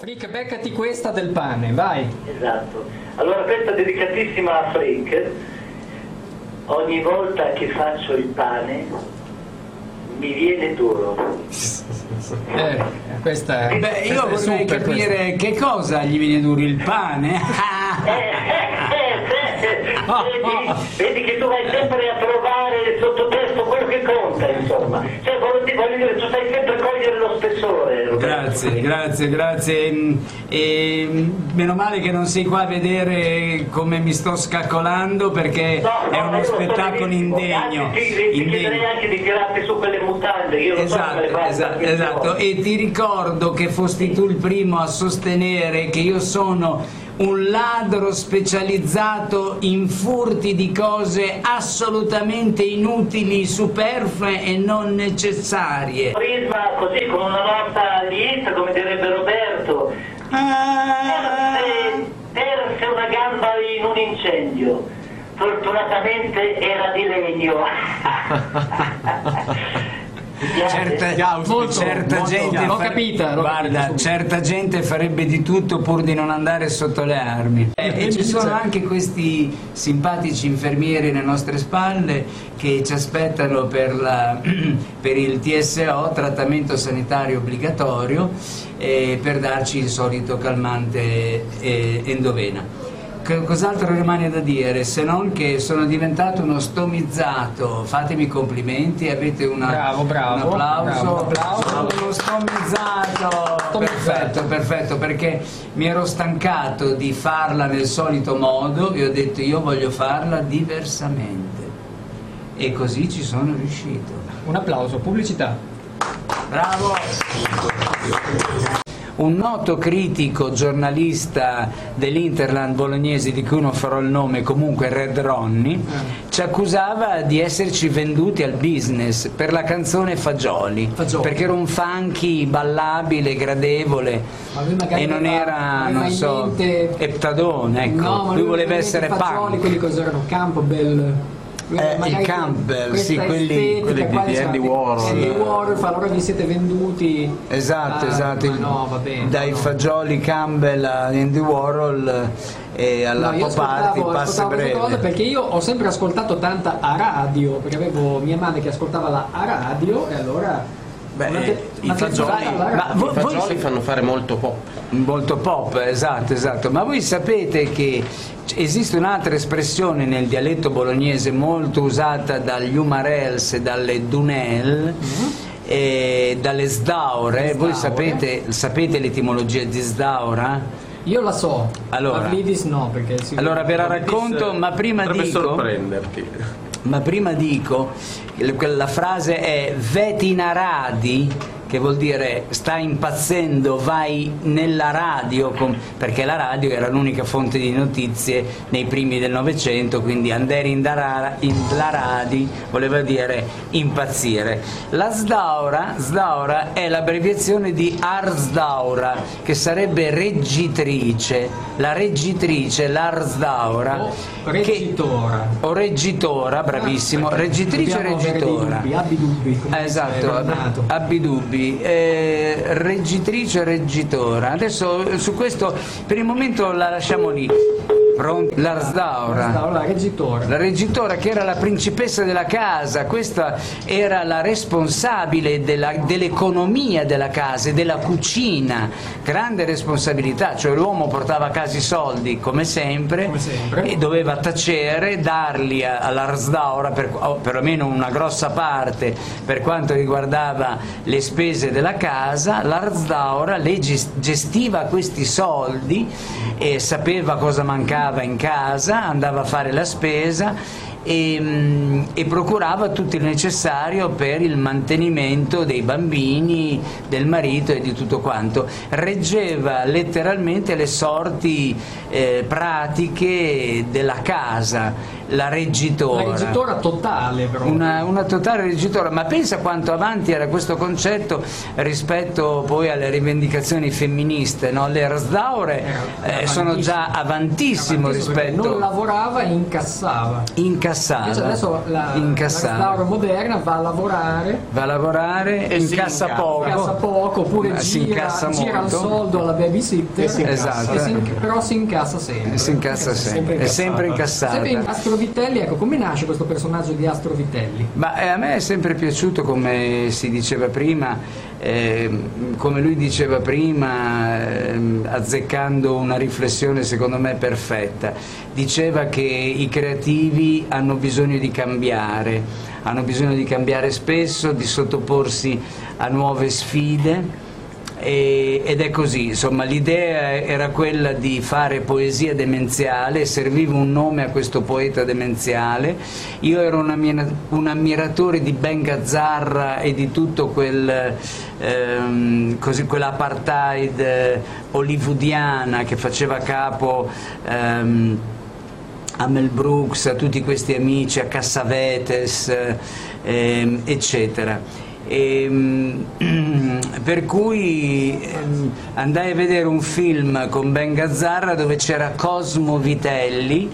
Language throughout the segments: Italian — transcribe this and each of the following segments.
Frick, beccati questa del pane, vai. Esatto. Allora questa è dedicatissima a Frick. Ogni volta che faccio il pane mi viene duro. Eh, questa è... Beh, io questa vorrei capire che cosa gli viene duro il pane. Eh, eh, eh, vedi, vedi che tu vai sempre a trovare voglio, di- voglio dire, tu sai sempre cogliere lo spessore. Roberto. Grazie, grazie, grazie. E, mm, meno male che non sei qua a vedere come mi sto scaccolando perché No, è no, uno so spettacolo indegno. Anzi, ti, ti indegno. chiederei anche di tirarti su quelle mutande, io lo so Esatto, esatto, esatto. E ti ricordo che fosti tu il primo a sostenere che io sono un ladro specializzato in furti di cose assolutamente inutili, superflue e non necessarie. Prisma così con una nota lieta, come direbbe Roberto, Ah, perse, perse una gamba in un incendio. Fortunatamente era di legno. Certa, Molto, certa molto. gente L'ho fa- capita, l'ho guarda, capita certa gente farebbe di tutto pur di non andare sotto le armi. Eh, e ci sono anche questi simpatici infermieri alle nostre spalle che ci aspettano per, la- per il TSO, trattamento sanitario obbligatorio, eh, per darci il solito calmante eh, endovena. Cos'altro rimane da dire se non che sono diventato uno stomizzato? Fatemi complimenti, avete una, Bravo, bravo, un applauso. bravo, applauso. Sono uno stomizzato. Stomizzato. Perfetto, perfetto, perché mi ero stancato di farla nel solito modo e ho detto io voglio farla diversamente. E così ci sono riuscito. Un applauso, pubblicità. Bravo! Un noto critico giornalista dell'Interland bolognese, di cui non farò il nome, comunque Red Ronnie, ci accusava di esserci venduti al business per la canzone Fagioli, Fagioli. perché era un funky ballabile, gradevole lui e non era, non so, mente- Eptadone, ecco. No, ma lui voleva essere i fagioli, punk. quelli cos'erano? Campbell. Eh, i Campbell, sì, quelli- quelli di- di diceva, Andy Warhol. Andy Warhol allora vi siete venduti. Esatto, Ah, esatto, il- no, bene. dai no, fagioli Campbell a Andy Warhol e alla No, pop art cose breve. perché io ho sempre ascoltato tanta a radio, perché avevo mia madre che ascoltava la a radio e allora Beh, I fagioli, ma voi- i fagioli fanno fare molto pop. Molto pop, esatto, esatto. Ma voi sapete che esiste un'altra espressione nel dialetto bolognese molto usata dagli Umarels e dalle Dunel, e dalle Sdaure. Voi sapete, sapete l'etimologia di Sdaura? Io la so, Allora. no, perché si- Allora ve la racconto, ma prima Potrebbe dico... sorprenderti. Ma prima dico, il- la frase è vetinaradi, che vuol dire sta impazzendo, vai nella radio, perché la radio era l'unica fonte di notizie nei primi del Novecento, quindi andare in, in la radi voleva dire impazzire. La sdaura, sdaura è l'abbreviazione di arsdaura, che sarebbe reggitrice, la reggitrice, l'arsdaura. O che- reggitora. o reggitora, bravissimo, reggitrice o reggitora. dubbi, abbi dubbi. Esatto, abbi dubbi. Eh, reggitrice o reggitora. Adesso su questo per il momento la lasciamo lì. Pronto? L'arsdaura. La reggitora. La reggitora che era la principessa della casa, questa era la responsabile dell'economia della casa e della cucina, grande responsabilità, cioè l'uomo portava a casa i soldi come sempre, Come sempre. e doveva tacere, darli all'Arsdaura, per, perlomeno una grossa parte per quanto riguardava le spese della casa, l'Arsdaura le gestiva questi soldi e sapeva cosa mancava in casa, andava a fare la spesa e, mm, e procurava tutto il necessario per il mantenimento dei bambini, del marito e di tutto quanto. Reggeva letteralmente le sorti eh, pratiche della casa. La reggitora. La reggitora totale però. Una, una totale reggitora, ma pensa quanto avanti era questo concetto rispetto poi alle rivendicazioni femministe, no? le Erzdaure Era eh, sono già avantissimo rispetto Non lavorava e incassava. incassata, Invece adesso la, incassata. la restauro moderna va a lavorare va a lavorare, E incassa incassa. poco, incassa poco oppure gira, incassa gira il soldo alla babysitter E si incassa. Esatto. e si però si incassa sempre si incassa sempre, è sempre incassata. Sempre in- Astro Vitelli, ecco come nasce questo personaggio di Astro Vitelli? Ma eh, a me è sempre piaciuto, come si diceva prima, ehm, come lui diceva prima, ehm, azzeccando una riflessione secondo me perfetta, diceva che i creativi hanno bisogno di cambiare, hanno bisogno di cambiare spesso, di sottoporsi a nuove sfide. E- ed è così, insomma l'idea era quella di fare poesia demenziale, serviva un nome a questo poeta demenziale, io ero un, ammira- un ammiratore di Ben Gazzarra e di tutto quel, ehm, così, quell'apartheid eh, hollywoodiana che faceva capo ehm, a Mel Brooks, a tutti questi amici, a Cassavetes, eh, ehm, eccetera. Ehm, per cui ehm, andai a vedere un film con Ben Gazzarra dove c'era Cosmo Vitelli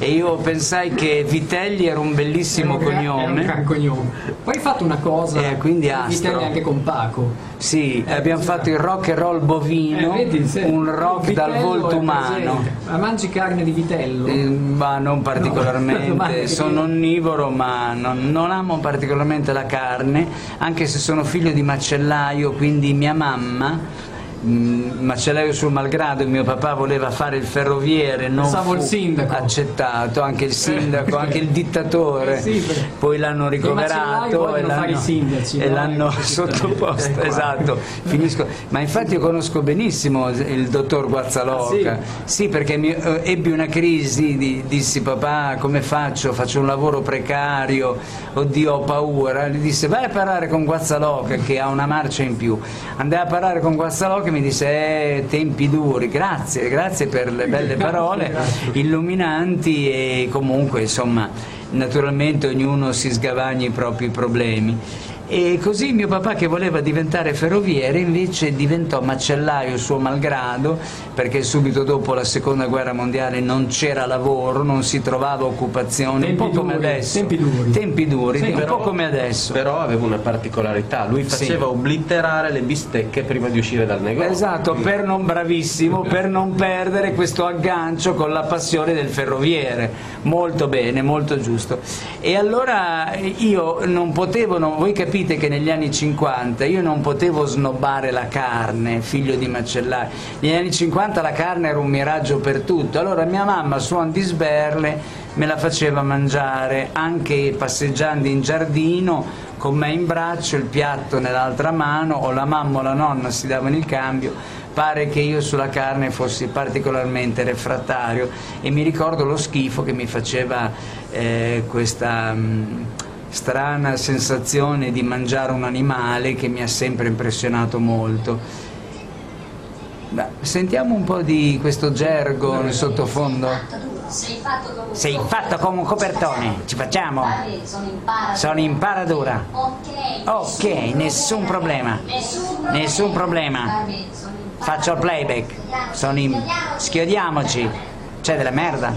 e io pensai che Vitelli era un bellissimo Era un gra- Era un cognome. gran cognome. Poi hai fatto una cosa, Eh, quindi. Vitelli anche con Paco. Sì, abbiamo fatto il rock and roll bovino, Eh, vedi, se- un rock dal volto umano. Ma mangi carne di vitello? Eh, ma non No, particolarmente, domani- sono onnivoro ma non, non amo particolarmente la carne, anche se sono figlio di macellaio, quindi mia mamma, mm, macellaio sul malgrado, mio papà voleva fare il ferroviere, non Pensavo fu sindaco. accettato, anche il sindaco, anche il dittatore, Eh sì, poi l'hanno ricoverato e l'hanno, sindaci, e no? l'hanno Ecco, sottoposto, ecco. esatto, finisco. ma infatti io conosco benissimo il dottor Guazzaloca, Ah, sì, perché mi, eh, ebbi una crisi, di- dissi papà come faccio? Faccio un lavoro precario, oddio ho paura. Gli disse vai a parlare con Guazzaloca che ha una marcia in più. Andai a parlare con Guazzaloca e mi disse eh, tempi duri, grazie, grazie per le belle parole illuminanti e comunque insomma naturalmente ognuno si sgavagna i propri problemi. E così mio papà che voleva diventare ferroviere invece diventò macellaio suo malgrado perché subito dopo la seconda guerra mondiale non c'era lavoro, non si trovava occupazione, Tempi un po' come duri, adesso. tempi duri. Tempi duri, Sì, un però- po' come adesso. Però aveva una particolarità, lui faceva obliterare le bistecche prima di uscire dal negozio. Esatto, per non bravissimo, per non perdere questo aggancio con la passione del ferroviere. Molto bene, molto giusto. E allora io non potevo, non- voi capite che negli anni 50 io non potevo snobbare la carne, figlio di macellaio. Negli anni 50 la carne era un miraggio per tutto. Allora mia mamma, suon di sberle, me la faceva mangiare anche passeggiando in giardino con me in braccio, il piatto nell'altra mano, o la mamma o la nonna si davano il cambio, pare che io sulla carne fossi particolarmente refrattario e mi ricordo lo schifo che mi faceva eh, questa mh, strana sensazione di mangiare un animale che mi ha sempre impressionato molto. Beh, sentiamo un po' di questo gergo nel sottofondo. Sei fatto come un Sei fatto come un copertone, ci facciamo? Sono in paradura. Ok. Nessun problema. Nessun problema. Faccio il playback. Sono in... Schiodiamoci. C'è della merda?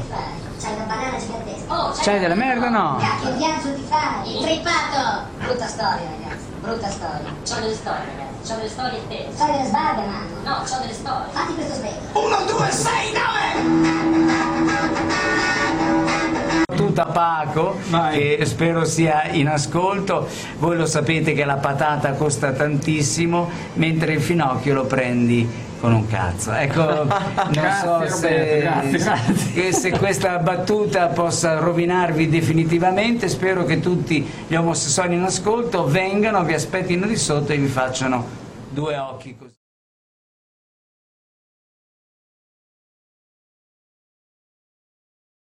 C'hai una banana gigantesca. Oh, C'hai della merda o no? Il ghiaccio ti fai. Trippato. Brutta storia, ragazzi. Brutta storia. C'ho delle storie, ragazzi. C'ho delle storie tese. Storie delle sbarbe, mano. No, c'ho delle storie. Fatti questo specchio. Tutta Paco, Vai. che spero sia in ascolto. Voi lo sapete che la patata costa tantissimo, mentre il finocchio lo prendi con un cazzo. Ecco, non so se, grazie, se questa battuta possa rovinarvi definitivamente. Spero che tutti gli omosessuali in ascolto vengano, vi aspettino di sotto e vi facciano due occhi così.